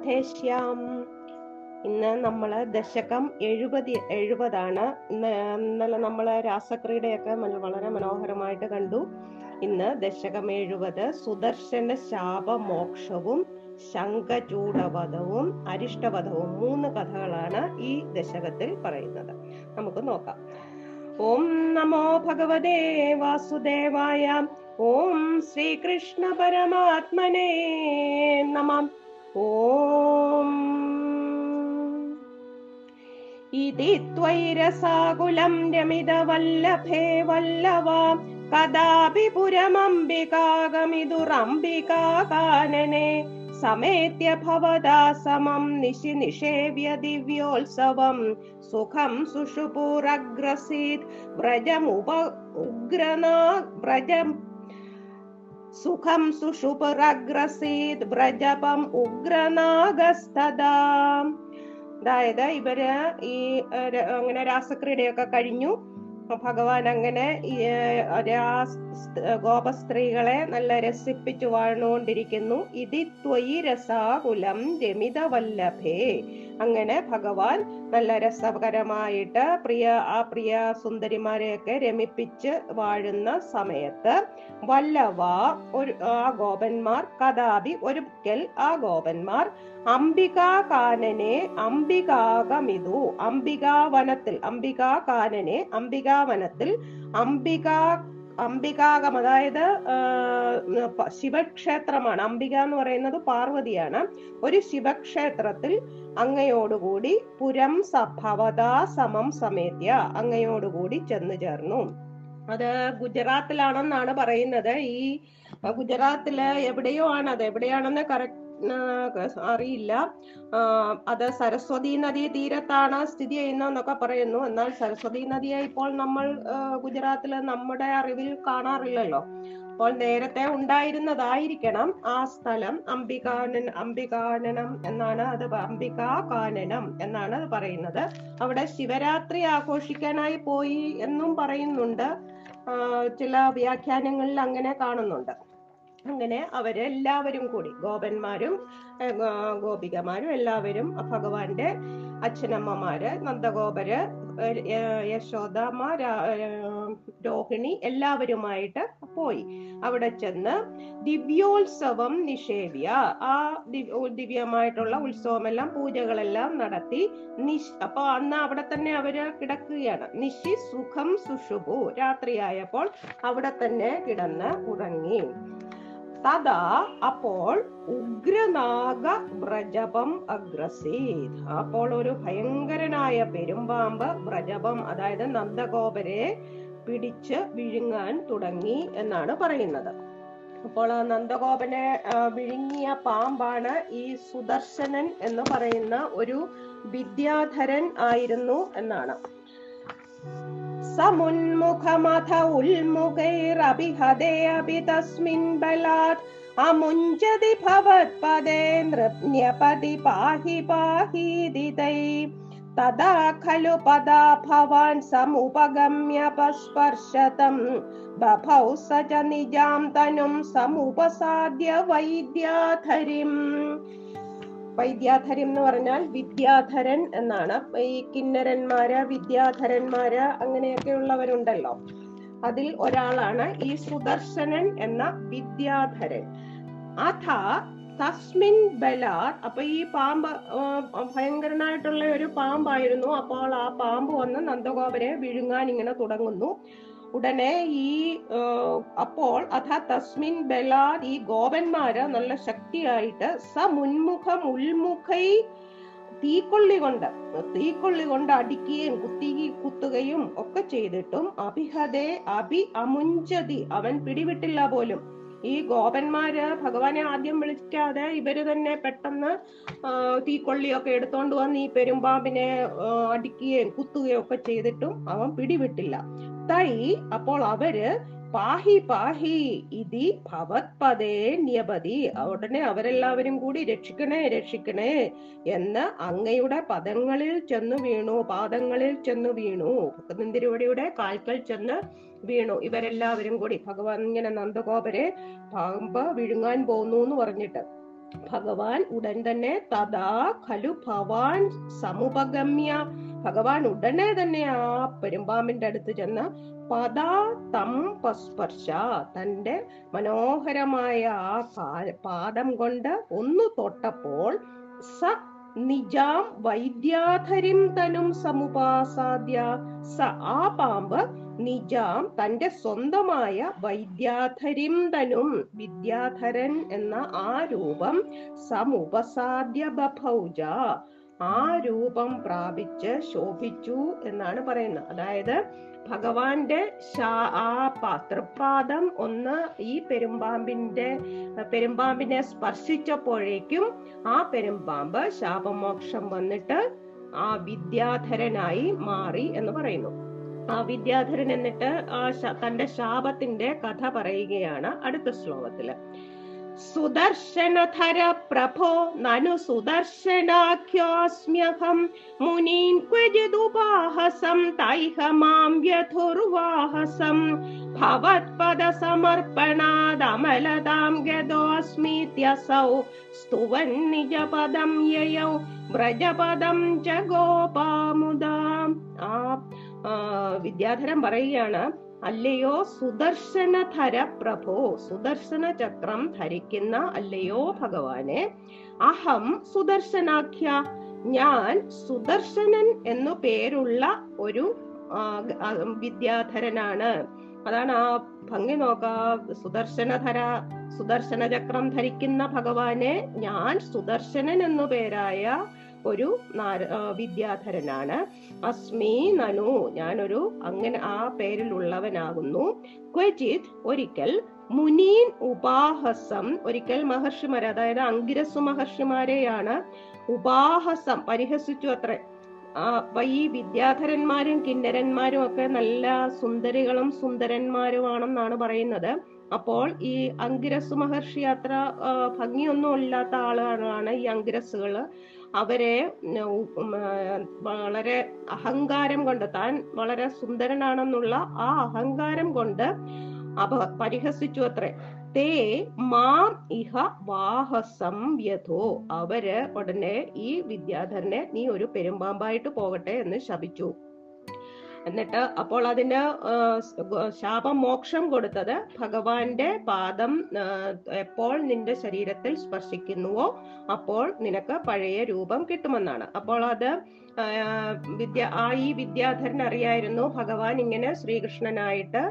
രാധേശ്യാം ഇന്ന് നമ്മൾ ദശകം എഴുപത് എഴുപതാണ്. ഇന്ന് ഇന്നലെ നമ്മൾ രാസക്രീഡയൊക്കെ വളരെ മനോഹരമായിട്ട് കണ്ടു. ഇന്ന് ദശകം എഴുപത് സുദർശന ശാപമോക്ഷവും ശങ്കചൂടവധവും അരിഷ്ടവധവും മൂന്ന് കഥകളാണ് ഈ ദശകത്തിൽ പറയുന്നത്. നമുക്ക് നോക്കാം. ഓം നമോ ഭഗവതേ വാസുദേവായ ഓം ശ്രീകൃഷ്ണ പരമാത്മനേ നമ. ഓം. ഇതി ത്വൈരസാകുലം രമിതവല്ലഭേ വല്ലവ. കഥാപി പുരമംബികാഗമിതുരംബികാകാനനെ സമേത്യ ഭവതാ സമം നിശി നിഷേവ്യ ദിവ്യോത്സവം. സുഖം സുഷുപുരഗ്രസീത്. വ്രജമുപ ഉഗ്രനാ വ്രജം സുഖം സുഷുപുരഗ്രസീത് വ്രജപം ഉഗ്രനാഗസ്തദാ അതായത് ഇവർ ഈ അങ്ങനെ രാസക്രീഡയൊക്കെ കഴിഞ്ഞു. ഭഗവാൻ അങ്ങനെ ഗോപസ്ത്രീകളെ നല്ല രസിപ്പിച്ചു വാഴ്ന്നുകൊണ്ടിരിക്കുന്നു ഇതി ത്വയി രസാകുലം രമിതവല്ലഭേ അങ്ങനെ ഭഗവാൻ നല്ല രസകരമായിട്ട് പ്രിയ ആ പ്രിയ സുന്ദരിമാരെയൊക്കെ രമിപ്പിച്ച് വാഴുന്ന സമയത്ത് വല്ലവ ഒരു ആ ഗോപന്മാർ കഥാപി ഒരിക്കൽ ആ ഗോപന്മാർ അംബികാകാനനെ അംബികാകമിതു അംബികാവനത്തിൽ അംബികാകാനനെ അംബികാവനത്തിൽ അംബികാ അംബികാകം അതായത് ശിവക്ഷേത്രമാണ്. അംബിക എന്ന് പറയുന്നത് പാർവതിയാണ്. ഒരു ശിവക്ഷേത്രത്തിൽ അങ്ങയോടുകൂടി പുരം സഭവതാ സമം സമേത്യ അങ്ങയോടുകൂടി ചെന്നു ചേർന്നു. അത് ഗുജറാത്തിലാണെന്നാണ് പറയുന്നത്. ഈ ഗുജറാത്തിൽ എവിടെയോ ആണ് അത് എവിടെയാണെന്ന് കറക്റ്റ് അറിയില്ല. അത് സരസ്വതി നദീ തീരത്താണ് സ്ഥിതി ചെയ്യുന്നതെന്നൊക്കെ പറയുന്നു. എന്നാൽ സരസ്വതി നദിയെ ഇപ്പോൾ നമ്മൾ ഗുജറാത്തിൽ നമ്മുടെ അറിവിൽ കാണാറില്ലല്ലോ. അപ്പോൾ നേരത്തെ ഉണ്ടായിരുന്നതായിരിക്കണം ആ സ്ഥലം. അംബികാനൻ അംബികാനനം എന്നാണ് അത് അംബികാ കാനനം എന്നാണ് അത് പറയുന്നത്. അവിടെ ശിവരാത്രി ആഘോഷിക്കാനായി പോയി എന്നും പറയുന്നുണ്ട്. ചില വ്യാഖ്യാനങ്ങളിൽ അങ്ങനെ കാണുന്നുണ്ട്. അങ്ങനെ അവരെല്ലാവരും കൂടി ഗോപന്മാരും ഗോപികമാരും എല്ലാവരും ഭഗവാന്റെ അച്ഛനമ്മമാര് നന്ദഗോപര് യശോദാമ്മ രോഹിണി എല്ലാവരുമായിട്ട് പോയി. അവിടെ ചെന്ന് ദിവ്യോത്സവം നിഷേവ്യ ആ ദിവ്യമായിട്ടുള്ള ഉത്സവമെല്ലാം പൂജകളെല്ലാം നടത്തി നിശ് അപ്പൊ അന്ന് അവിടെ തന്നെ അവർ കിടക്കുകയാണ്. നിശി സുഖം സുഷുഭു രാത്രിയായപ്പോൾ അവിടെ തന്നെ കിടന്ന് ഉറങ്ങി. തഥാ അപ്പോൾ ഉഗ്രനാഗ വ്രജപം അഗ്രസീത്. അപ്പോൾ ഒരു ഭയങ്കരനായ പെരുമ്പാമ്പ് വ്രജപം അതായത് നന്ദഗോപരെ പിടിച്ച് വിഴുങ്ങാൻ തുടങ്ങി എന്നാണ് പറയുന്നത്. അപ്പോൾ നന്ദഗോപനെ വിഴുങ്ങിയ പാമ്പാണ് ഈ സുദർശനൻ എന്ന് പറയുന്ന ഒരു വിദ്യാധരൻ ആയിരുന്നു എന്നാണ്. थ उल्मुखैरभिहदे अपि तस्मिन् बलात्। अमुञ्चति भवत्पदे नृण्यपदि पाहि पाहि दिते तदा खलु पदा भवान् समुपगम्य पस्पर्शतम् बभौ स च निजां तनुं समुपसाद्य वैद्याधरिम् വൈദ്യാധരൻ എന്ന് പറഞ്ഞാൽ വിദ്യാധരൻ എന്നാണ്. ഈ കിന്നരന്മാര് വിദ്യാധരന്മാര് അങ്ങനെയൊക്കെ ഉള്ളവരുണ്ടല്ലോ അതിൽ ഒരാളാണ് ഈ സുദർശനൻ എന്ന വിദ്യാധരൻ. അഥ തസ്മിൻ ബലാ അപ്പൊ ഈ പാമ്പ് ഭയങ്കരനായിട്ടുള്ള ഒരു പാമ്പായിരുന്നു. അപ്പോൾ ആ പാമ്പ് വന്ന് നന്ദഗോപരെ വിഴുങ്ങാൻ ഇങ്ങനെ തുടങ്ങുന്നു. ഉടനെ ഈ അപ്പോൾ അഥ തസ്മിൻ ബലാത് ഈ ഗോപന്മാര് നല്ല ശക്തിയായിട്ട് സ മുൻമുഖം ഉൾമുഖൈ തീക്കൊള്ളി കൊണ്ട് തീക്കൊള്ളി കൊണ്ട് അടിക്കുകയും കുത്തി കുത്തുകയും ഒക്കെ ചെയ്തിട്ടും അഭിഹതെ അഭി അമുഞ്ചതി. അവൻ പിടിവിട്ടില്ല പോലും. ഈ ഗോപന്മാര് ഭഗവാനെ ആദ്യം വിളിക്കാതെ ഇവർ തന്നെ പെട്ടെന്ന് തീക്കൊള്ളിയൊക്കെ എടുത്തോണ്ട് വന്ന് ഈ പെരുമ്പാമ്പിനെ അടിക്കുകയും കുത്തുകയും ഒക്കെ ചെയ്തിട്ടും അവൻ പിടിവിട്ടില്ല. തൈ അപ്പോൾ അവർ പാഹി പാഹി ഇതി ഭവത് ഭവത്പദേ നിയപതി. ഉടനെ അവരെല്ലാവരും കൂടി രക്ഷിക്കണേ രക്ഷിക്കണേ എന്ന് അങ്ങയുടെ പദങ്ങളിൽ ചെന്നു വീണു പാദങ്ങളിൽ ചെന്നു വീണു. ഭക്തന്തിരുവടിയുടെ കാൽക്കൽ ചെന്ന് വീണു. ഇവരെല്ലാവരും കൂടി ഭഗവാൻ ഇങ്ങനെ നന്ദഗോപരെ പാമ്പ് വിഴുങ്ങാൻ പോകുന്നു എന്ന് പറഞ്ഞിട്ട്. ഭഗവാൻ ഉടൻ തന്നെ തഥാ ഖലു ഭവാൻ സമുപഗമ്യ. ഭഗവാൻ ഉടനെ തന്നെ ആ പെരുമ്പാമ്പിന്റെ അടുത്ത് ചെന്ന് പദാ തം പസ്പർശ. തന്റെ മനോഹരമായ ആ പാദം കൊണ്ട് ഒന്ന് തൊട്ടപ്പോൾ സ നിജാം വൈദ്യാധരിം തനും സമുപാസാദ്യ. സ ആ പാമ്പ് നിജാം തന്റെ സ്വന്തമായ വൈദ്യാധരിം തനും വിദ്യാധരൻ എന്ന ആ രൂപം സമുപസാദ്യ ബഭൗജ. ആ രൂപം പ്രാപിച്ച് ശോഭിച്ചു എന്നാണ് പറയുന്നത്. അതായത് ഭഗവാന്റെ ആ പാത്രപാദം ഒന്ന് ഈ പെരുമ്പാമ്പിന്റെ പെരുമ്പാമ്പിനെ സ്പർശിച്ചപ്പോഴേക്കും ആ പെരുമ്പാമ്പ് ശാപമോക്ഷം വന്നിട്ട് ആ വിദ്യാധരനായി മാറി എന്ന് പറയുന്നു. ആ വിദ്യാധരൻ എന്നിട്ട് ആ തന്റെ ശാപത്തിന്റെ കഥ പറയുകയാണ് അടുത്ത ശ്ലോകത്തിൽ. സുദർശനധര പ്രഭോ നനു സുദർശനാഖ്യോസ്മ്യഹം മുനീൻ ക്വചിദുപാഹസം തൈഹ മാം വ്യഥുർവാഹസം ഭവത്പദ സമർപ്പണാദമലതാം ഗതോസ്മീത്യസൗ സ്തുവൻ നിജപദം യയൗ വ്രജപദം ച ഗോപാമുദാം ആ ആ, വിദ്യാധരൻ പറയുകയാണ് അല്ലയോ സുദർശനധര പ്രഭോ? സുദർശന ചക്രം ധരിക്കുന്ന അല്ലയോ ഭഗവാനെ? അഹം സുദർശനാഖ്യ. ഞാൻ സുദർശനൻ എന്നു പേരുള്ള ഒരു വിദ്യാധരനാണ്. അതാണ് ആ ഭംഗി നോക്കാ. സുദർശനധര സുദർശന ചക്രം ധരിക്കുന്ന ഭഗവാനെ ഞാൻ സുദർശനൻ എന്നു പേരായ ഒരു വിദ്യാധരനാണ്. അസ്മി നനു ഞാനൊരു അങ്ങനെ ആ പേരിലുള്ളവനാകുന്നു. ക്വചിത് ഒരിക്കൽ മുനീൻ ഉപാഹസം ഒരിക്കൽ മഹർഷിമാരെ അതായത് അങ്കിരസു മഹർഷിമാരെയാണ് ഉപാഹസം പരിഹസിച്ചു അത്ര. ആ, ഈ വിദ്യാധരന്മാരും കിന്നരന്മാരും ഒക്കെ നല്ല സുന്ദരികളും സുന്ദരന്മാരുമാണെന്നാണ് പറയുന്നത്. അപ്പോൾ ഈ അങ്കിരസ് മഹർഷി അത്ര ഭംഗിയൊന്നും ഇല്ലാത്ത ആളുകളാണ് ഈ അങ്കിരസുകൾ. അവരെ വളരെ അഹങ്കാരം കൊണ്ട് താൻ വളരെ സുന്ദരനാണെന്നുള്ള ആ അഹങ്കാരം കൊണ്ട് അപ പരിഹസിച്ചു അത്രേ. തേ മാം ഇഹ വാഹസം വ്യഥോ. അവർ ഉടനെ ഈ വിദ്യാധരനെ നീ ഒരു പെരുമ്പാമ്പായിട്ട് പോകട്ടെ എന്ന് ശപിച്ചു. എന്നിട്ട് അപ്പോൾ അതിന് ശാപം മോക്ഷം കൊടുത്തത് ഭഗവാന്റെ പാദം എപ്പോൾ നിന്റെ ശരീരത്തിൽ സ്പർശിക്കുന്നുവോ അപ്പോൾ നിനക്ക് പഴയ രൂപം കിട്ടുമെന്നാണ്. അപ്പോൾ അത് വിദ്യ ആ ഈ വിദ്യാധരൻ അറിയായിരുന്നു ഭഗവാൻ ഇങ്ങനെ ശ്രീകൃഷ്ണനായിട്ട്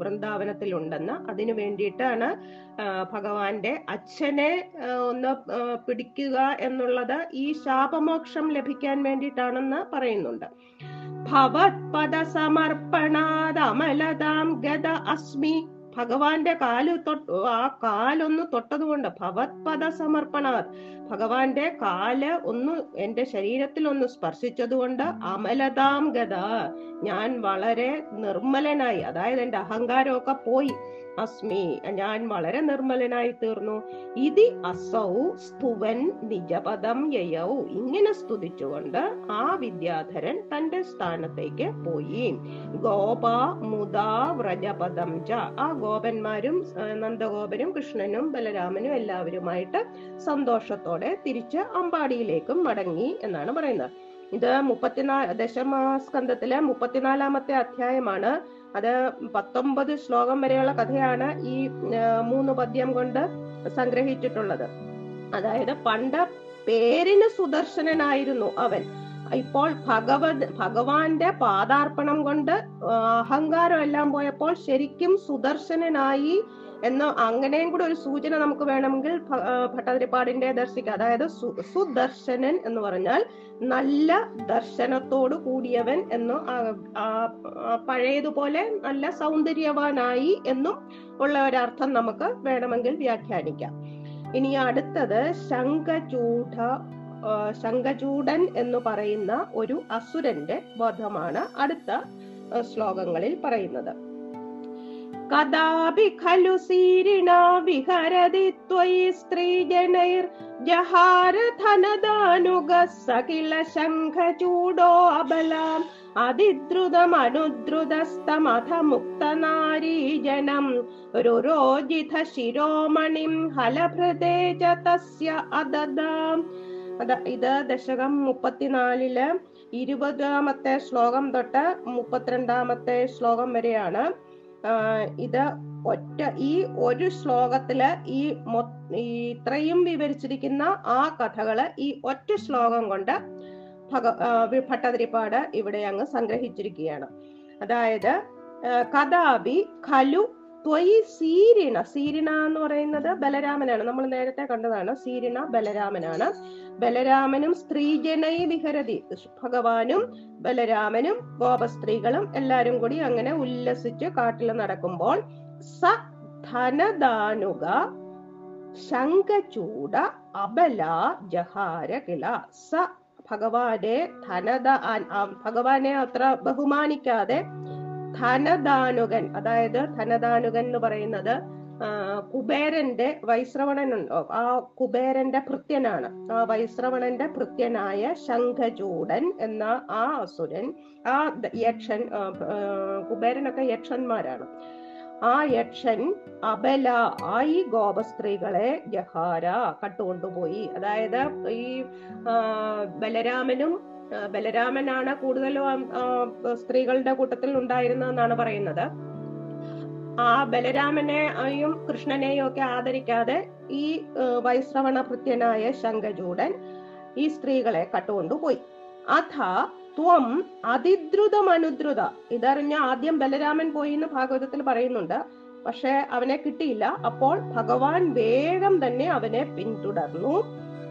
വൃന്ദാവനത്തിലുണ്ടെന്ന്. അതിനു വേണ്ടിയിട്ടാണ് ഭഗവാന്റെ അച്ഛനെ ഒന്ന് പിടിക്കുക എന്നുള്ളത് ഈ ശാപമോക്ഷം ലഭിക്കാൻ വേണ്ടിയിട്ടാണെന്ന് പറയുന്നുണ്ട്. ഭവത്പദ സമർപ്പണാത് അമലതാം ഗത അസ്മി. ഭഗവാന്റെ കാൽ തൊട്ട് ആ കാലൊന്ന് തൊട്ടതുകൊണ്ട് ഭവത്പദ സമർപ്പണാത് ഭഗവാന്റെ കാൽ ഒന്ന് എന്റെ ശരീരത്തിൽ ഒന്ന് സ്പർശിച്ചതുകൊണ്ട് അമലതാം ഗത ഞാൻ വളരെ നിർമ്മലനായി അതായത് എന്റെ അഹങ്കാരമൊക്കെ പോയി. അസ്മി ഞാൻ വളരെ നിർമ്മലനായി തീർന്നു. ഇതി അസൗ സ്തുവൻ നിജപദം യയൗ. ഇങ്ങനെ സ്തുതിച്ചുകൊണ്ട് ആ വിദ്യാധരൻ തന്റെ സ്ഥാനത്തേക്ക് പോയി. ഗോപ മുദാ വ്രജപദം ച. ആ ഗോപന്മാരും നന്ദഗോപനും കൃഷ്ണനും ബലരാമനും എല്ലാവരുമായിട്ട് സന്തോഷത്തോടെ തിരിച്ച് അമ്പാടിയിലേക്കും മടങ്ങി എന്നാണ് പറയുന്നത്. ഇത് മുപ്പത്തിനാ ദശമസ്കന്ധത്തിലെ മുപ്പത്തിനാലാമത്തെ അധ്യായമാണ്. അത് പത്തൊമ്പത് ശ്ലോകം വരെയുള്ള കഥയാണ് ഈ മൂന്ന് പദ്യം കൊണ്ട് സംഗ്രഹിച്ചിട്ടുള്ളത്. അതായത് പണ്ട് പേരിന് സുദർശനനായിരുന്നു അവൻ. ഇപ്പോൾ ഭഗവത് ഭഗവാന്റെ പാദാർപ്പണം കൊണ്ട് അഹങ്കാരം എല്ലാം പോയപ്പോൾ ശരിക്കും സുദർശനനായി എന്ന് അങ്ങനെയും കൂടെ ഒരു സൂചന നമുക്ക് വേണമെങ്കിൽ ഭട്ടതിരിപ്പാടിന്റെ ദർശിക്ക അതായത് സുദർശനൻ എന്ന് പറഞ്ഞാൽ നല്ല ദർശനത്തോട് കൂടിയവൻ എന്ന് പഴയതുപോലെ നല്ല സൗന്ദര്യവാനായി എന്നും ഉള്ള ഒരർത്ഥം നമുക്ക് വേണമെങ്കിൽ വ്യാഖ്യാനിക്കാം. ഇനി അടുത്തത് ശംഖചൂഢ ശംഖചൂടൻ എന്ന് പറയുന്ന ഒരു അസുരന്റെ വധമാണ് അടുത്ത ശ്ലോകങ്ങളിൽ പറയുന്നത്. കഥാപി ഖലു സീരിണ വിഹരതി ത്വയി സ്ത്രീജനൈർ ജഹാര ധനദാനുഗ സകില ശംഖചൂടോ അബലാം അതിദ്രുതമനുദ്രുതസ്തമഥ മുക്തനാരീജനം രുരോജിത ശിരോമണിം ഹലഭൃതേ ച തസ്യ അദദാം ഇത് ദശകം മുപ്പത്തിനാലിൽ ഇരുപതാമത്തെ ശ്ലോകം തൊട്ട് മുപ്പത്തിരണ്ടാമത്തെ ശ്ലോകം വരെയാണ്. ഇത് ഒറ്റ ഈ ഒരു ശ്ലോകത്തിൽ ഈ ഇത്രയും വിവരിച്ചിരിക്കുന്ന ആ കഥകൾ ഈ ഒറ്റ ശ്ലോകം കൊണ്ട് ഭഗ ഭട്ടതിരിപ്പാട് ഇവിടെ അങ്ങ് സംഗ്രഹിച്ചിരിക്കുകയാണ്. അതായത് കഥാപി ഖലു ത്വയി സീരിണ. സീരിണ എന്ന് പറയുന്നത് ബലരാമനാണ്. നമ്മൾ നേരത്തെ കണ്ടതാണ് സീരിണ ബലരാമനാണ്. ബലരാമനും സ്ത്രീജനൈ വിഹരതി. ഭഗവാനും ബലരാമനും ഗോപസ്ത്രീകളും എല്ലാരും കൂടി അങ്ങനെ ഉല്ലസിച്ച് കാട്ടിൽ നടക്കുമ്പോൾ സ ധനദാനുക ശങ്കചൂട അബല ജഹാര കില സ ഭഗവാനെ ധനദ ഭഗവാനെ അത്ര ബഹുമാനിക്കാതെ ധനദാനുകൻ അതായത് ധനദാനുകൻ എന്ന് പറയുന്നത് കുബേരന്റെ വൈശ്രവണനുണ്ടോ ആ കുബേരന്റെ ഭൃത്യനാണ്. ആ വൈശ്രവണന്റെ ഭൃത്യനായ ശംഖചൂടൻ എന്ന ആ അസുരൻ ആ യക്ഷൻ കുബേരനൊക്കെ യക്ഷന്മാരാണ്. ആ യക്ഷൻ അബല ആയി ഗോപസ്ത്രീകളെ ജഹാര കട്ടുകൊണ്ടുപോയി. അതായത് ഈ ബലരാമനും ബലരാമനാണ് കൂടുതലും സ്ത്രീകളുടെ കൂട്ടത്തിൽ ഉണ്ടായിരുന്നതെന്നാണ് പറയുന്നത്. ആ ബലരാമനെയും കൃഷ്ണനെയും ഒക്കെ ആദരിക്കാതെ ഈ വൈശ്രവണ ഭൃത്യനായ ശങ്കചൂടൻ ഈ സ്ത്രീകളെ കട്ടുകൊണ്ടുപോയി. അഥ ത്വം അതിദ്രുതം അനുദ്രുത ഇതറിഞ്ഞ ആദ്യം ബലരാമൻ പോയി എന്ന് ഭാഗവതത്തിൽ പറയുന്നുണ്ട്. പക്ഷെ അവനെ കിട്ടിയില്ല. അപ്പോൾ ഭഗവാൻ വേഗം തന്നെ അവനെ പിന്തുടർന്നു.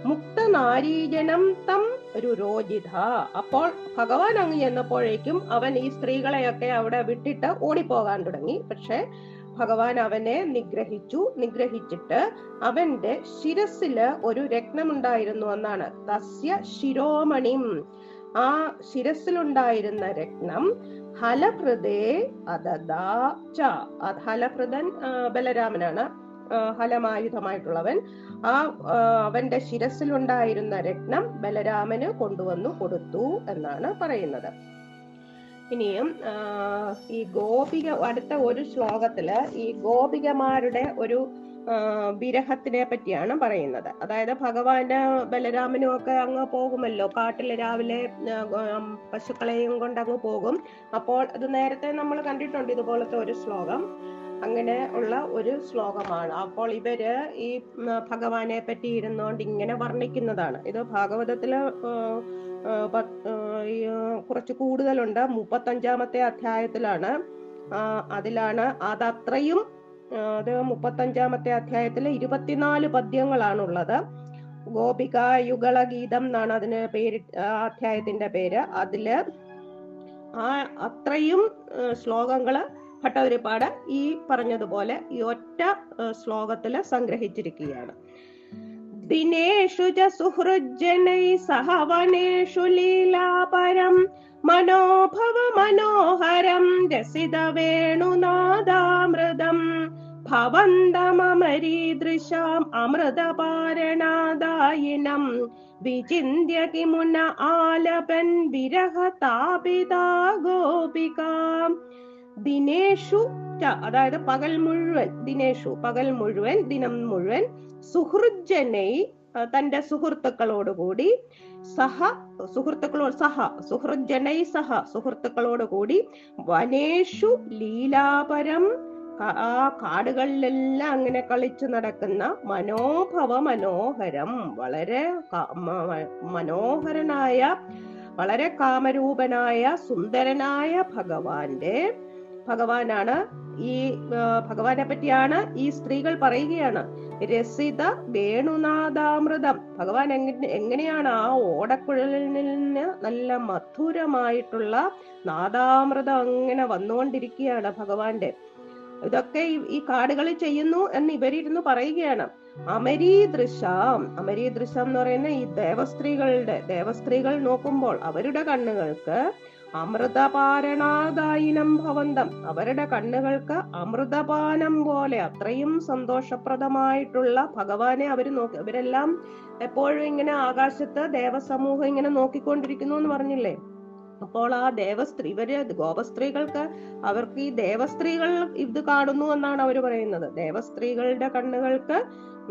മുക്ത നാരീജനം തം രോചിത അപ്പോൾ ഭഗവാൻ അങ്ങ് ചെന്നപ്പോഴേക്കും അവൻ ഈ സ്ത്രീകളെയൊക്കെ അവിടെ വിട്ടിട്ട് ഓടിപ്പോകാൻ തുടങ്ങി. പക്ഷെ ഭഗവാൻ അവനെ നിഗ്രഹിച്ചു. നിഗ്രഹിച്ചിട്ട് അവന്റെ ശിരസിൽ ഒരു രത്നമുണ്ടായിരുന്നു എന്നാണ്. തസ്യ ശിരോമണിം. ആ ശിരസിലുണ്ടായിരുന്ന രത്നം ഹലഭൃതേ അതദാ ച. ബലരാമനാണ്. ഹലമായുധമായിട്ടുള്ളവൻ. ആ അവന്റെ ശിരസിലുണ്ടായിരുന്ന രത്നം ബലരാമന് കൊണ്ടുവന്നു കൊടുത്തു എന്നാണ് പറയുന്നത്. ഇനിയും ഈ ഗോപിക അടുത്ത ഒരു ശ്ലോകത്തിൽ ഈ ഗോപികമാരുടെ ഒരു വിരഹത്തിനെ പറ്റിയാണ് പറയുന്നത്. അതായത് ഭഗവാന് ബലരാമനും ഒക്കെ അങ്ങ് പോകുമല്ലോ. കാട്ടിൽ രാവിലെ പശുക്കളെയും കൊണ്ട് അങ്ങ് പോകും. അപ്പോൾ അത് നേരത്തെ നമ്മൾ കണ്ടിട്ടുണ്ട് ഇതുപോലത്തെ ഒരു ശ്ലോകം. അങ്ങനെ ഉള്ള ഒരു ശ്ലോകമാണ്. അപ്പോൾ ഇവർ ഈ ഭഗവാനെ പറ്റി ഇരുന്നുകൊണ്ട് ഇങ്ങനെ വർണിക്കുന്നതാണ്. ഇത് ഭാഗവതത്തിൽ കുറച്ച് കൂടുതലുണ്ട്. മുപ്പത്തഞ്ചാമത്തെ അധ്യായത്തിലാണ്. അതിലാണ് അതത്രയും അത് മുപ്പത്തഞ്ചാമത്തെ അധ്യായത്തിലെ ഇരുപത്തിനാല് പദ്യങ്ങളാണുള്ളത്. ഗോപിക യുഗള ഗീതം എന്നാണ് അതിന് പേര് അധ്യായത്തിന്റെ പേര്. അതിൽ ആ അത്രയും ശ്ലോകങ്ങൾ ഭട്ടതിരിപ്പാട് ഈ പറഞ്ഞതുപോലെ ഈ ഒറ്റ ശ്ലോകത്തിൽ സംഗ്രഹിച്ചിരിക്കുകയാണ്. ദിനേഷു ച സുഹൃജ്ജനൈ സഹവനേഷു ലീലാപരം മനോഭവ മനോഹരം രസിത വേണുനാദാമൃതം ഭവന്തമരീദൃശാം അമൃതപാരണാദായിനം വിചിന്യ കിമുന ആലപൻ വിരഹതാപിതാ ഗോപികാം ദിനേഷു അതായത് പകൽ മുഴുവൻ ദിനേഷു പകൽ മുഴുവൻ ദിനം മുഴുവൻ സുഹൃജനൈ തന്റെ സുഹൃത്തുക്കളോടുകൂടി സഹ സുഹൃത്തുക്കളോട് സഹ സുഹൃജനൈ സഹ സുഹൃത്തുക്കളോടുകൂടി വനേഷു ലീലാപരം ആ കാടുകളിലെല്ലാം അങ്ങനെ കളിച്ചു നടക്കുന്ന മനോഭവ മനോഹരം വളരെ മനോഹരനായ വളരെ കാമരൂപനായ സുന്ദരനായ ഭഗവാന്റെ ഭഗവാനാണ്. ഈ ഭഗവാനെ പറ്റിയാണ് ഈ സ്ത്രീകൾ പറയുകയാണ്. രസിത വേണുനാദാമൃതം. ഭഗവാൻ എങ്ങനെ എങ്ങനെയാണ് ആ ഓടക്കുഴലിൽ നിന്ന് നല്ല മധുരമായിട്ടുള്ള നാദാമൃതം അങ്ങനെ വന്നുകൊണ്ടിരിക്കുകയാണ് ഭഗവാന്റെ. ഇതൊക്കെ ഈ കാടുകളിൽ ചെയ്യുന്നു എന്ന് ഇവരിരുന്ന് പറയുകയാണ്. അമരീദൃശാം. അമരീദൃശം എന്ന് പറയുന്ന ഈ ദേവസ്ത്രീകളുടെ ദേവസ്ത്രീകൾ നോക്കുമ്പോൾ അവരുടെ കണ്ണുകൾക്ക് അമൃതപാരണാദായിനം ഭവന്തം. അവരുടെ കണ്ണുകൾക്ക് അമൃതപാനം പോലെ അത്രയും സന്തോഷപ്രദമായിട്ടുള്ള ഭഗവാനെ അവർ നോക്കി അവരെല്ലാം എപ്പോഴും ഇങ്ങനെ ആകാശത്ത് ദേവസമൂഹം ഇങ്ങനെ നോക്കിക്കൊണ്ടിരിക്കുന്നു എന്ന് പറഞ്ഞില്ലേ? അപ്പോൾ ആ ദേവസ്ത്രീ ഇവർ ഗോപസ്ത്രീകൾക്ക് അവർക്ക് ഈ ദേവസ്ത്രീകൾ ഇത് കാണുന്നു എന്നാണ് അവർ പറയുന്നത്. ദേവസ്ത്രീകളുടെ കണ്ണുകൾക്ക്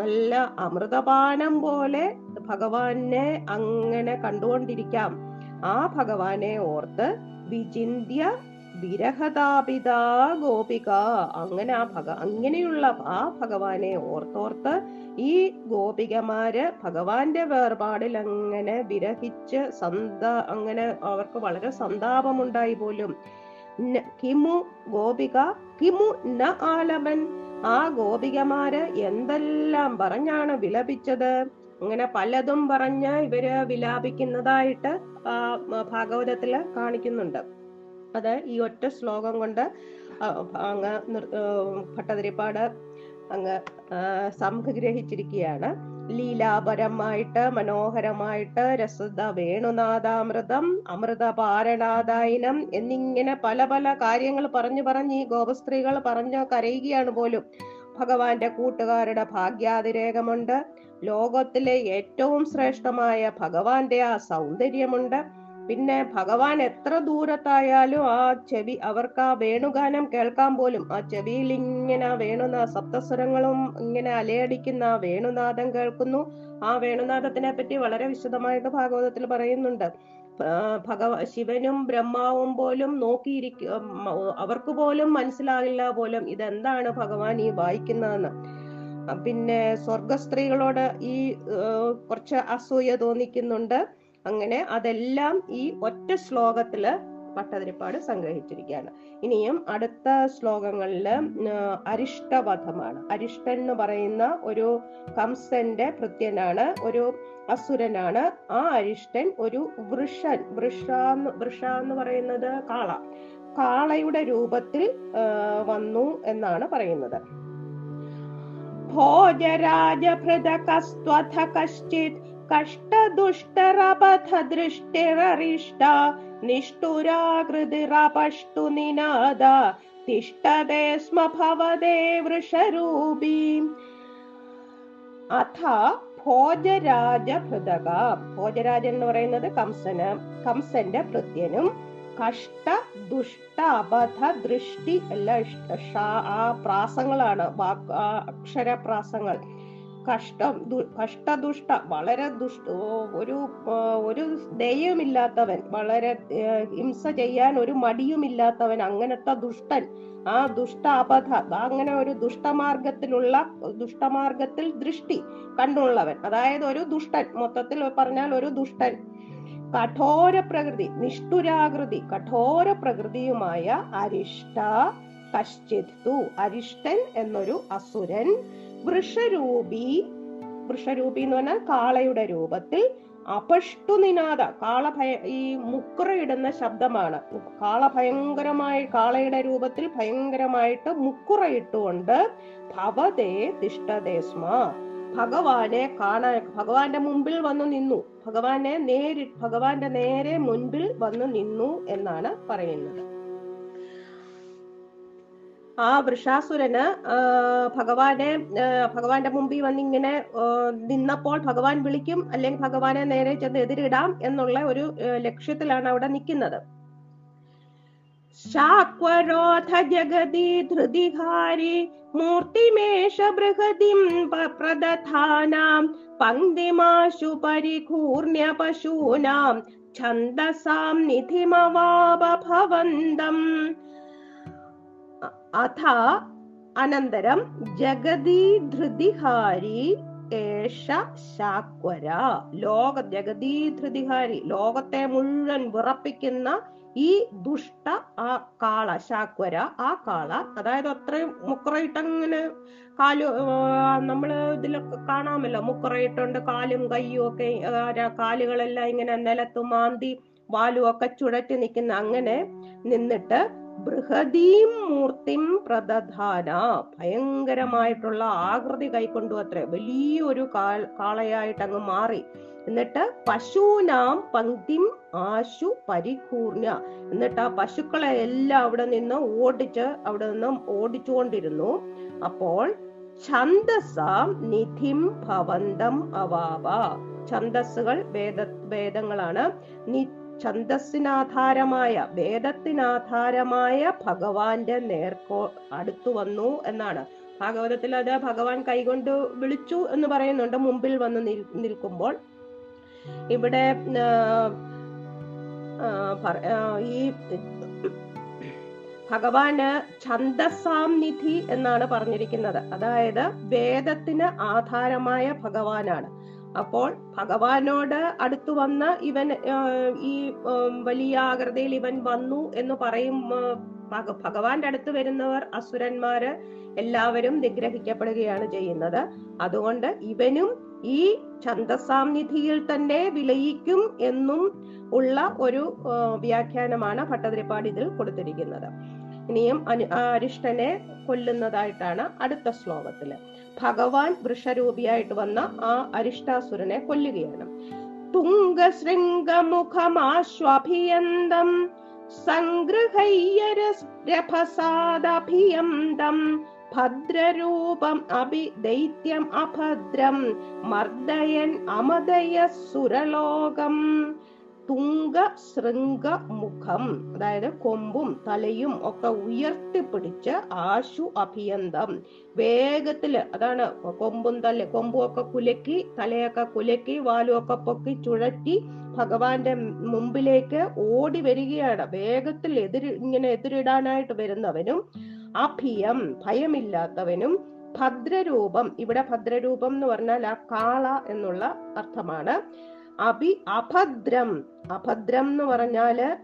നല്ല അമൃതപാനം പോലെ ഭഗവാനെ അങ്ങനെ കണ്ടുകൊണ്ടിരിക്കാം. ആ ഭഗവാനെ ഓർത്ത് വിചിന്യ വിരഹതാപിത ഗോപിക. അങ്ങനെ ആ ഭഗ അങ്ങനെയുള്ള ആ ഭഗവാനെ ഓർത്തോർത്ത് ഈ ഗോപികമാര് ഭഗവാന്റെ വേർപാടിൽ അങ്ങനെ വിരഹിച്ച് സന്ത അങ്ങനെ അവർക്ക് വളരെ സന്താപമുണ്ടായി പോലും. കിമു ഗോപിക കിമു ന ആലമൻ. ആ ഗോപികമാര് എന്തെല്ലാം പറഞ്ഞാണ് വിലപിച്ചത്? അങ്ങനെ പലതും പറഞ്ഞ് ഇവർ വിലാപിക്കുന്നതായിട്ട് ഭാഗവതത്തിൽ കാണിക്കുന്നുണ്ട്. അത് ഈ ഒറ്റ ശ്ലോകം കൊണ്ട് അങ്ങ് ഭട്ടതിരിപ്പാട് അങ്ങ് സംഗ്രഹിച്ചിരിക്കുകയാണ്. ലീലാപരമായിട്ട് മനോഹരമായിട്ട് രസത വേണുനാഥാമൃതം അമൃത പാരണാദായനം എന്നിങ്ങനെ പല പല കാര്യങ്ങൾ പറഞ്ഞു പറഞ്ഞ് ഈ ഗോപസ്ത്രീകൾ പറഞ്ഞു കരയുകയാണ് പോലും. ഭഗവാന്റെ കൂട്ടുകാരുടെ ഭാഗ്യാതിരേകമുണ്ട്. ലോകത്തിലെ ഏറ്റവും ശ്രേഷ്ഠമായ ഭഗവാന്റെ ആ സൗന്ദര്യമുണ്ട്. പിന്നെ ഭഗവാൻ എത്ര ദൂരത്തായാലും ആ ചെവി അവർക്ക് ആ വേണുഗാനം കേൾക്കാൻ പോലും ആ ചെവിയിൽ ഇങ്ങനെ ആ വേണുനാ സപ്തസ്വരങ്ങളും ഇങ്ങനെ അലയടിക്കുന്ന ആ വേണുനാദം കേൾക്കുന്നു. ആ വേണുനാദത്തിനെ പറ്റി വളരെ വിശദമായിട്ട് ഭാഗവതത്തിൽ പറയുന്നുണ്ട്. ഭഗവ ശിവനും ബ്രഹ്മാവും പോലും നോക്കിയിരിക്കും അവർക്ക് പോലും മനസ്സിലാകില്ല പോലും ഇതെന്താണ് ഭഗവാൻ ഈ വായിക്കുന്നതെന്ന്. ആ, സ്വർഗ സ്ത്രീകളോട് ഈ കുറച്ച് അസൂയ തോന്നിക്കുന്നുണ്ട്. അങ്ങനെ അതെല്ലാം ഈ ഒറ്റ ശ്ലോകത്തിൽ പട്ടതിരിപ്പാട് സംഗ്രഹിച്ചിരിക്കുകയാണ്. ഇനിയും അടുത്ത ശ്ലോകങ്ങളിൽ അരിഷ്ടവധമാണ്. അരിഷ്ടൻ എന്ന് പറയുന്ന ഒരു കംസന്റെ ഭൃത്യനാണ് ഒരു അസുരനാണ്. ആ അരിഷ്ടൻ ഒരു വൃഷൻ വൃഷ വൃഷ എന്ന് പറയുന്നത് കാള. കാളയുടെ രൂപത്തിൽ വന്നു എന്നാണ് പറയുന്നത്. ഭോജരാജഭൃത कश्चित् ദൃഷ്ടിരറിഷ്ട നിഷ്ഠുരാകൃതിരപഷ്ടു നിനാദ തിഷ്ടതേ സ്മ ഭവതേ വൃഷരൂപീ. അഥ ഭോജരാജഭൃതക. ഭോജരാജൻ എന്ന് പറയുന്നത് കംസന് കംസന്റെ ഭൃത്യനും കഷ്ട ദുഷ്ട അബദ്ധ ദൃഷ്ടി എല്ലാം പ്രാസങ്ങളാണ് വാക്ക് അക്ഷരപ്രാസങ്ങൾ. കഷ്ടം കഷ്ടദുഷ്ട വളരെ ദുഷ്ട ഒരു ഒരു ദയുമില്ലാത്തവൻ വളരെ ഹിംസ ചെയ്യാൻ ഒരു മടിയുമില്ലാത്തവൻ അങ്ങനത്തെ ദുഷ്ടൻ ആ ദുഷ്ട അബദ്ധ അങ്ങനെ ഒരു ദുഷ്ടമാർഗത്തിലുള്ള ദുഷ്ടമാർഗത്തിൽ ദൃഷ്ടി കണ്ടുള്ളവൻ. അതായത് ഒരു ദുഷ്ടൻ മൊത്തത്തിൽ പറഞ്ഞാൽ ഒരു ദുഷ്ടൻ. കഠോര പ്രകൃതി നിഷ്ഠുരാകൃതി കഠോര പ്രകൃതിയുമായ അരിഷ്ട കശ്ചിത്തു. അരിഷ്ടൻ എന്നൊരു അസുരൻ വൃഷരൂപി വൃഷരൂപി എന്ന് പറഞ്ഞാൽ കാളയുടെ രൂപത്തിൽ അപഷ്ടുനിനാദ കാള ഭയ ഈ മുക്കുറയിടുന്ന ശബ്ദമാണ്. കാള ഭയങ്കരമായി കാളയുടെ രൂപത്തിൽ ഭയങ്കരമായിട്ട് മുക്കുറയിട്ടുകൊണ്ട് ഭവതേ തിഷ്ടതേസ്മ ഭഗവാനെ കാണാൻ ഭഗവാന്റെ മുമ്പിൽ വന്നു നിന്നു. ഭഗവാനെ നേരി ഭഗവാന്റെ നേരെ മുൻപിൽ വന്നു നിന്നു എന്നാണ് പറയുന്നത്. ആ വൃഷാസുരന് ഭഗവാനെ ഭഗവാന്റെ മുമ്പിൽ വന്നിങ്ങനെ നിന്നപ്പോൾ ഭഗവാൻ വിളിക്കും അല്ലെങ്കിൽ ഭഗവാനെ നേരെ ചെന്ന് എതിരിടാം എന്നുള്ള ഒരു ലക്ഷ്യത്തിലാണ് അവിടെ നിൽക്കുന്നത്. ധൃതിഹാരി മൂർത്തിമേഷ ബൃഹതിം പ- പ്രദധാനാം പങ്ക്തിമാശു പരികൂർണ്യ പശൂനാം ഛന്ദസാം നിധിമവാപ ഭവന്തം അഥ അനന്തരം ജഗതി ധൃതിഹാരി ഏഷ ശാക്വര. ലോക ജഗതീധൃതിഹാരി ലോകത്തെ മുഴുവൻ വിറപ്പിക്കുന്ന ഈ ദുഷ്ട ആ കാള ശാക്വര ആ കാള അതായത് അത്രയും മുക്കറയിട്ടങ്ങനെ കാൽ നമ്മൾ ഇതിലൊക്കെ കാണാമല്ലോ. മുക്കറയിട്ടുണ്ട് കാലും കയ്യും ഒക്കെ കാലുകളെല്ലാം ഇങ്ങനെ നിലത്ത് മാന്തി വാലും ഒക്കെ ചുഴറ്റി നിൽക്കുന്ന അങ്ങനെ നിന്നിട്ട് ബൃഹദീം മൂർത്തിം പ്രദധാന. ഭയങ്കരമായിട്ടുള്ള ആകൃതി കൈക്കൊണ്ടു അത്രേ. വലിയൊരു കാളയായിട്ട് അങ്ങ് മാറി. എന്നിട്ട് പശുനാം പങ്ക്തിം ആശു പരികൂർണ. എന്നിട്ട് ആ പശുക്കളെ എല്ലാം അവിടെ നിന്ന് ഓടിച്ച് അവിടെ നിന്ന് ഓടിച്ചുകൊണ്ടിരുന്നു. അപ്പോൾ ഛന്ദസ നിധിം ഭവന്തം അവാവ. ഛന്ദസ്സുകൾ വേദ വേദങ്ങളാണ്. നി ഛന്ദസ്സിനാധാരമായ വേദത്തിനാധാരമായ ഭഗവാന്റെ നേർക്കോ അടുത്തു വന്നു എന്നാണ്. ഭാഗവതത്തിൽ അത് ഭഗവാൻ കൈകൊണ്ട് വിളിച്ചു എന്ന് പറയുന്നുണ്ട്. മുമ്പിൽ വന്ന് നിൽക്കുമ്പോൾ. ഇവിടെ ഈ ഭഗവാന് ഛന്ദസാം നിധി എന്നാണ് പറഞ്ഞിരിക്കുന്നത്. അതായത് വേദത്തിന് ആധാരമായ ഭഗവാനാണ്. അപ്പോൾ ഭഗവാനോട് അടുത്തു വന്ന ഇവൻ ഈ വലിയ ആകൃതിയിൽ ഇവൻ വന്നു എന്ന് പറയും ഭഗവാന്റെ അടുത്ത് വരുന്നവർ അസുരന്മാര് എല്ലാവരും നിഗ്രഹിക്കപ്പെടുകയാണ് ചെയ്യുന്നത്. അതുകൊണ്ട് ഇവനും ഈ ഛന്ദസാംനിധിയിൽ തന്നെ വിലയിക്കും എന്നും ഉള്ള ഒരു വ്യാഖ്യാനമാണ് ഭട്ടതിരിപ്പാട് ഇതിൽ കൊടുത്തിരിക്കുന്നത്. ഇനിയും അനു അരിഷ്ടനെ കൊല്ലുന്നതായിട്ടാണ് അടുത്ത ശ്ലോകത്തിൽ. ഭഗവാൻ വൃഷരൂപിയായിട്ട് വന്ന ആ അരിഷ്ടാസുരനെ കൊല്ലുകയാണ്. തുംഗശൃംഗമുഖമാശ്വഭിയന്തം സംഗൃഹയ്യരഭസാദഭിയന്തം ഭദ്രരൂപം അഭി ദൈത്യം അഭദ്രം മർദ്ദയൻ അമദയ സുരലോകം തുങ്ക ശൃംഗ മുഖം അതായത് കൊമ്പും തലയും ഒക്കെ ഉയർത്തിപ്പിടിച്ച് ആശു അഭിയന്തം. വേഗത്തിൽ അതാണ് കൊമ്പും തല കൊമ്പും ഒക്കെ കുലക്കി തലയൊക്കെ കുലക്കി വാലും ഒക്കെ പൊക്കി ചുഴറ്റി ഭഗവാന്റെ മുമ്പിലേക്ക് ഓടി വരികയാണ്. വേഗത്തിൽ എതിര് ഇങ്ങനെ എതിരിടാനായിട്ട് വരുന്നവനും അഭിയം ഭയമില്ലാത്തവനും ഭദ്രരൂപം. ഇവിടെ ഭദ്രരൂപം എന്ന് പറഞ്ഞാൽ ആ കാള എന്നുള്ള അർത്ഥമാണ്. അഭി അഭദ്രം. അഭദ്രം എന്ന് പറഞ്ഞാൽ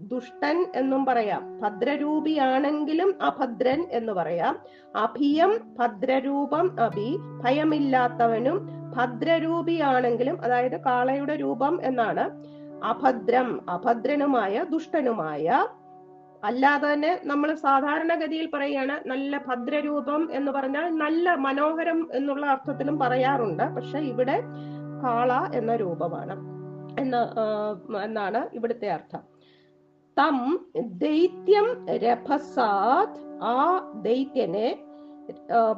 ദുഷ്ടൻ എന്നും പറയാം. ഭദ്രരൂപിയാണെങ്കിലും അഭദ്രൻ എന്ന് പറയാം. അഭിയം ഭദ്രരൂപം അഭി. ഭയമില്ലാത്തവനും ഭദ്രരൂപിയാണെങ്കിലും അതായത് കാളയുടെ രൂപം എന്നാണ്. അഭദ്രം അഭദ്രനുമായ ദുഷ്ടനുമായ. അല്ലാതെ തന്നെ നമ്മൾ സാധാരണഗതിയിൽ പറയുകയാണ് നല്ല ഭദ്രരൂപം എന്ന് പറഞ്ഞാൽ നല്ല മനോഹരം എന്നുള്ള അർത്ഥത്തിലും പറയാറുണ്ട്. പക്ഷെ ഇവിടെ കാള എന്ന രൂപമാണ്. എന്ന് എന്നാണ് ഇവിടുത്തെ അർത്ഥം. തം ദൈത്യം രഭസാത് ആ ദൈത്യനെ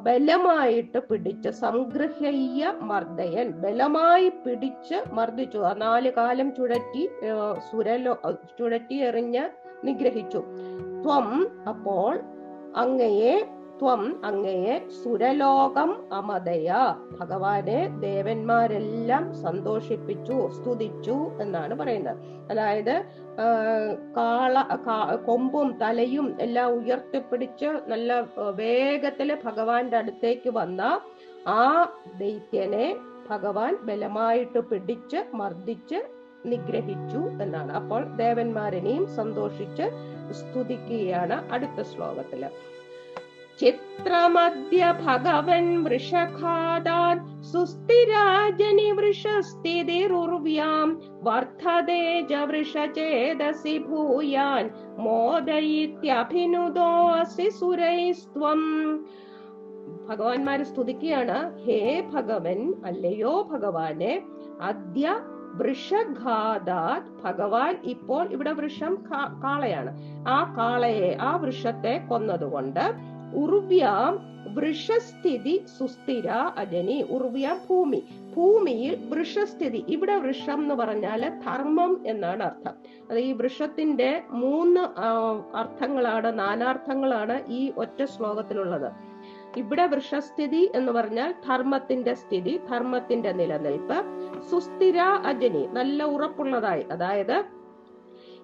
ബലമായിട്ട് പിടിച്ച് സംഗ്രഹയ്യ മർദ്ദയൻ. ബലമായി പിടിച്ച് മർദ്ദിച്ചു. ആ നാല് കാലം ചുഴറ്റി സുരലോ ചുഴറ്റി എറിഞ്ഞ് നിഗ്രഹിച്ചു. ത്വം അപ്പോൾ അങ്ങയെ ത്വം അങ്ങയെ സുരലോകം അമതയ ഭഗവാനെ ദേവന്മാരെല്ലാം സന്തോഷിപ്പിച്ചു സ്തുതിച്ചു എന്നാണ് പറയുന്നത്. അതായത് കാള കൊമ്പും തലയും എല്ലാം ഉയർത്തിപ്പിടിച്ച് നല്ല വേഗത്തിൽ ഭഗവാന്റെ അടുത്തേക്ക് വന്ന ആ ദൈത്യനെ ഭഗവാൻ ബലമായിട്ട് പിടിച്ച് മർദ്ദിച്ച് നിഗ്രഹിച്ചു എന്നാണ്. അപ്പോൾ ദേവന്മാരനെയും സന്തോഷിച്ച് സ്തുതിക്കുകയാണ് അടുത്ത ശ്ലോകത്തിൽ. ചിത്രമദ്യ ഭഗവൻ വൃഷഖാദാൻ സുസ്ഥിരാജനി വൃഷസ്ഥിതിരുർവ്യാം വർദ്ധതേ ജ വൃഷചേതസി ഭൂയാൻ മോദയിത്യഭിനുദോസി സുരൈസ്ത്വം. ഭഗവാന്മാരെ സ്തുതിക്കുകയാണ് ഹേ ഭഗവൻ അല്ലയോ ഭഗവാനെ അദ്യ വൃഷഘാതാത് ഭഗവാൻ ഇപ്പോൾ ഇവിടെ വൃഷം കാളയാണ്. ആ കാളയെ ആ വൃഷത്തെ കൊന്നതുകൊണ്ട് ഉർവ്യാം വൃഷസ്ഥിതി സുസ്ഥിര അജനി ഉർവ്യാം ഭൂമി. ഭൂമിയിൽ വൃഷസ്ഥിതി ഇവിടെ വൃഷം എന്ന് പറഞ്ഞാൽ ധർമ്മം എന്നാണ് അർത്ഥം. അത് ഈ വൃഷത്തിന്റെ മൂന്ന് അർത്ഥങ്ങളാണ് നാനാർത്ഥങ്ങളാണ് ഈ ഒറ്റ ശ്ലോകത്തിലുള്ളത്. ഇവിടെ വൃഷസ്ഥിതി എന്ന് പറഞ്ഞാൽ ധർമ്മത്തിന്റെ സ്ഥിതി ധർമ്മത്തിന്റെ നിലനിൽപ്പ് സുസ്ഥിര അജനി നല്ല ഉറപ്പുള്ളതായി അതായത്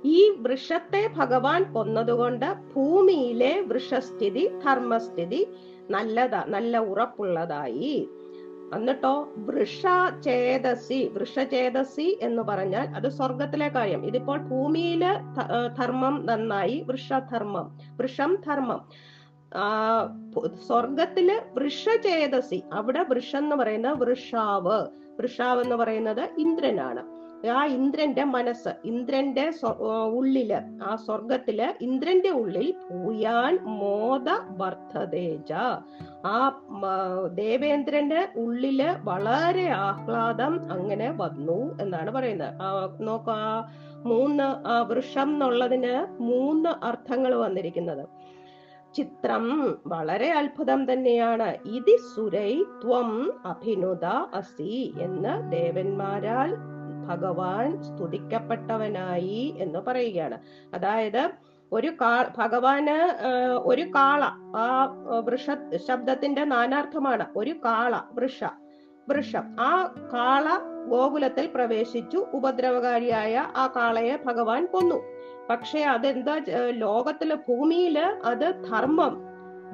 ഈ വൃക്ഷത്തെ ഭഗവാൻ കൊന്നതുകൊണ്ട് ഭൂമിയിലെ വൃഷസ്ഥിതി ധർമ്മസ്ഥിതി നല്ലതാ നല്ല ഉറപ്പുള്ളതായി. എന്നിട്ടോ വൃഷചേതസി വൃഷചേതസി എന്ന് പറഞ്ഞാൽ അത് സ്വർഗത്തിലെ കാര്യം. ഇതിപ്പോൾ ഭൂമിയിലെ ധർമ്മം നന്നായി വൃഷധർമ്മം വൃഷം ധർമ്മം. സ്വർഗത്തിൽ വൃഷചേതസി അവിടെ വൃഷം എന്ന് പറയുന്നത് വൃഷാവ്. വൃഷാവ് എന്ന് പറയുന്നത് ഇന്ദ്രനാണ്. ആ ഇന്ദ്രന്റെ മനസ്സ് ഇന്ദ്രന്റെ ഉള്ളിൽ ആ സ്വർഗത്തിൽ ഇന്ദ്രന്റെ ഉള്ളിൽ ഭൂയാൻ മോദ വർദ്ധതേജ ആ ദേവേന്ദ്രന്റെ ഉള്ളിൽ വളരെ ആഹ്ലാദം അങ്ങനെ വന്നു എന്നാണ് പറയുന്നത്. നോക്ക ആ മൂന്ന് വൃഷം എന്നുള്ളതിന് മൂന്ന് അർത്ഥങ്ങൾ വന്നിരിക്കുന്നത്. ചിത്രം വളരെ അത്ഭുതം തന്നെയാണ്. ഇതി സുരൈ ത്വം അഭിനുത അസി എന്ന് ദേവന്മാരാൽ ഭഗവാൻ സ്തുതിക്കപ്പെട്ടവനായി എന്ന് പറയുകയാണ്. അതായത് ഒരു കാ ഭഗവാന് ഒരു കാള ആ വൃഷ ശബ്ദത്തിന്റെ നാനാർത്ഥമാണ് ഒരു കാള വൃഷ വൃഷം. ആ കാള ഗോകുലത്തിൽ പ്രവേശിച്ചു ഉപദ്രവകാരിയായ ആ കാളയെ ഭഗവാൻ കൊന്നു. പക്ഷെ അതെന്താ ലോകത്തിൽ ഭൂമിയിൽ അത് ധർമ്മം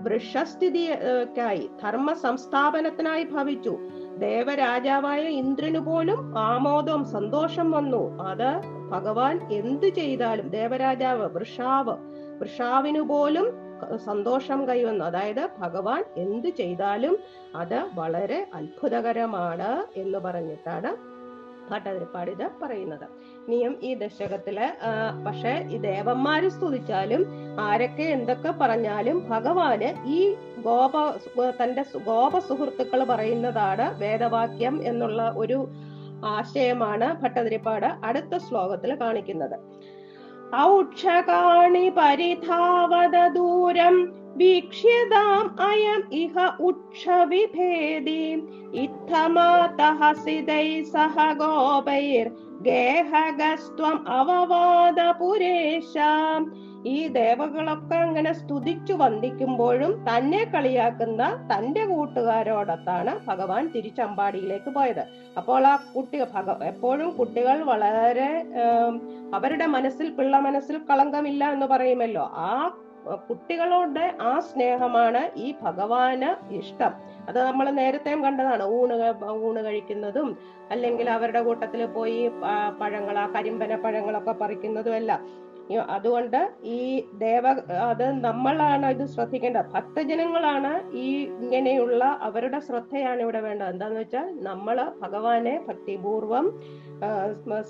വൃഷസ്ഥിതിക്കായി ധർമ്മ സംസ്ഥാപനത്തിനായി ഭവിച്ചു. ദേവരാജാവായ ഇന്ദ്രനു പോലും ആമോദം സന്തോഷം വന്നു. അത് ഭഗവാൻ എന്ത് ചെയ്താലും ദേവരാജാവ് വൃഷാവ് വൃഷാവിനു പോലും സന്തോഷം കൈവന്നു. അതായത് ഭഗവാൻ എന്ത് ചെയ്താലും അത് വളരെ അത്ഭുതകരമാണ് എന്ന് പറഞ്ഞിട്ടാണ് ഭട്ടതിരിപ്പാട് ഇത് പറയുന്നത്. ഇനിയും ഈ ദശകത്തിൽ പക്ഷെ ഈ ദേവന്മാര് സ്തുതിച്ചാലും ആരൊക്കെ എന്തൊക്കെ പറഞ്ഞാലും ഭഗവാന് ഈ ഗോപ തന്റെ ഗോപ സുഹൃത്തുക്കൾ പറയുന്നതാണ് വേദവാക്യം എന്നുള്ള ഒരു ആശയമാണ് ഭട്ടതിരിപ്പാട് അടുത്ത ശ്ലോകത്തിൽ കാണിക്കുന്നത്. ഔക്ഷകാണി പരിധാവത ദൂരം വീക്ഷ്യതാം അയം ഇഹ ഉക്ഷവിഭേദി ഇത്തമാതഹസിതൈ സഹ ഗോപൈർ ഗേഹഗസ്ത്വം അവവാദ പുരേശാം ഈ ദേവകളൊക്കെ അങ്ങനെ സ്തുതിച്ചു വന്ദിക്കുമ്പോഴും തന്നെ കളിയാക്കുന്ന തന്റെ കൂട്ടുകാരോടൊത്താണ് ഭഗവാൻ തിരിച്ചമ്പാടിയിലേക്ക് പോയത്. അപ്പോൾ ആ കുട്ടി ഭഗ എപ്പോഴും കുട്ടികൾ വളരെ അവരുടെ മനസ്സിൽ പിള്ള മനസ്സിൽ കളങ്കമില്ല എന്ന് പറയുമല്ലോ. ആ കുട്ടികളോട് ആ സ്നേഹമാണ് ഈ ഭഗവാന് ഇഷ്ടം. അത് നമ്മൾ നേരത്തെയും കണ്ടതാണ്. ഊണ് ഊണ് കഴിക്കുന്നതും അല്ലെങ്കിൽ അവരുടെ കൂട്ടത്തിൽ പോയി പഴങ്ങൾ ആ കരിമ്പന പഴങ്ങളൊക്കെ പറിക്കുന്നതും എല്ലാം. അതുകൊണ്ട് ഈ ദേവ അത് നമ്മളാണ് ഇത് ശ്രദ്ധിക്കേണ്ടത്. ഭക്തജനങ്ങളാണ് ഈ ഇങ്ങനെയുള്ള അവരുടെ ശ്രദ്ധയാണ് ഇവിടെ വേണ്ടത്. എന്താന്ന് വെച്ചാൽ നമ്മൾ ഭഗവാനെ ഭക്തിപൂർവം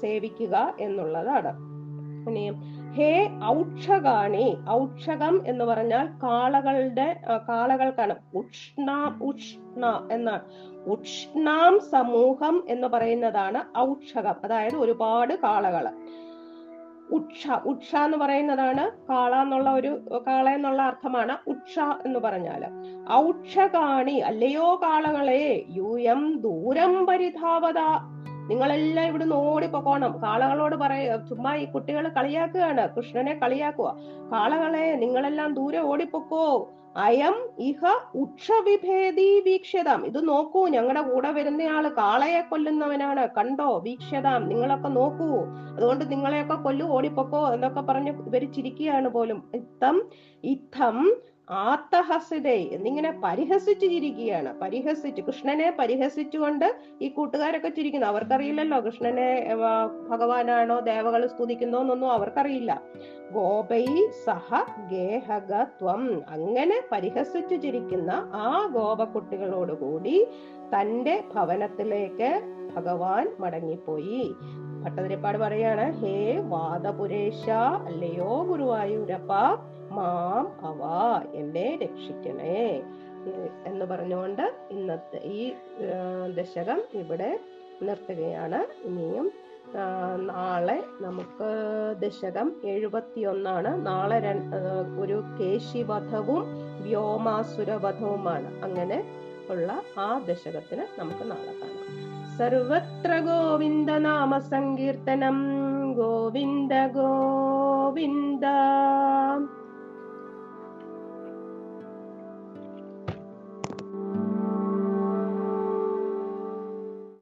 സേവിക്കുക എന്നുള്ളതാണ്. ഇനിയും ഹേ ഔക്ഷകാണി ഔക്ഷകം എന്ന് പറഞ്ഞാൽ കാളകളുടെ കാളകൾക്കാണ്. ഉഷ്ണ ഉഷ്ണ എന്നാണ്. ഉഷ്ണാം സമൂഹം എന്ന് പറയുന്നതാണ് ഔക്ഷകം. അതായത് ഒരുപാട് കാളകൾ. ഉക്ഷ ഉക്ഷ എന്ന് പറയുന്നതാണ് കാള എന്നുള്ള ഒരു കാള എന്നുള്ള അർത്ഥമാണ് ഉക്ഷ എന്ന് പറഞ്ഞാൽ. ഔക്ഷകാണി അല്ലയോ കാളകളെ യൂയം ദൂരം പരിധാവത നിങ്ങളെല്ലാം ഇവിടുന്ന് ഓടിപ്പോകണം കാളകളോട് പറയ ചുമ്മാ ഈ കുട്ടികൾ കളിയാക്കുകയാണ്. കൃഷ്ണനെ കളിയാക്കുക. കാളകളെ നിങ്ങളെല്ലാം ദൂരെ ഓടിപ്പോക്കോ. അയം ഇഹ ഉക്ഷവിഭേദി വീക്ഷ്യതാം. ഇത് നോക്കൂ ഞങ്ങളുടെ കൂടെ വരുന്നയാൾ കാളയെ കൊല്ലുന്നവനാണ്. കണ്ടോ? വീക്ഷ്യതാം. നിങ്ങളൊക്കെ നോക്കൂ. അതുകൊണ്ട് നിങ്ങളെയൊക്കെ കൊല്ലു ഓടിപ്പോക്കോ എന്നൊക്കെ പറഞ്ഞ് ഇവർ ചിരിക്കുകയാണ് പോലും. ഇത്തം ഇത്തം ആത്തഹസിതേ എന്നിങ്ങനെ പരിഹസിച്ചു ചിരിക്കുകയാണ് പരിഹസിച്ചു കൃഷ്ണനെ പരിഹസിച്ചുകൊണ്ട് ഈ കൂട്ടുകാരൊക്കെ ചിരിക്കുന്നു. അവർക്കറിയില്ലല്ലോ കൃഷ്ണനെ ഭഗവാനാണോ ദേവകൾ സ്തുതിക്കുന്നോ എന്നൊന്നും അവർക്കറിയില്ല. ഗോപൈ സഹ ഗേഹകത്വം. അങ്ങനെ പരിഹസിച്ചു ചിരിക്കുന്ന ആ ഗോപക്കുട്ടികളോടുകൂടി തന്റെ ഭവനത്തിലേക്ക് ഭഗവാൻ മടങ്ങിപ്പോയി. ഭട്ടതിരിപ്പാട് പറയാണ് ഹേ വാദപുരേശ അല്ലയോ ഗുരുവായൂരപ്പ മാം അവ എന്നെ രക്ഷിക്കണേ. എന്ന് പറഞ്ഞുകൊണ്ട് ഇന്നത്തെ ഈ ദശകം ഇവിടെ നിർത്തുകയാണ്. ഇനിയും നാളെ നമുക്ക് ദശകം എഴുപത്തിയൊന്നാണ്. നാളെ ഒരു കേശിവധവും വ്യോമാസുരവധവുമാണ്. അങ്ങനെ ഉള്ള ആ ദശകത്തിന് നമുക്ക് നാളെ കാണാം. सर्वत्र गोविन्दनामसङ्कीर्तनं गोविन्द गोविन्द।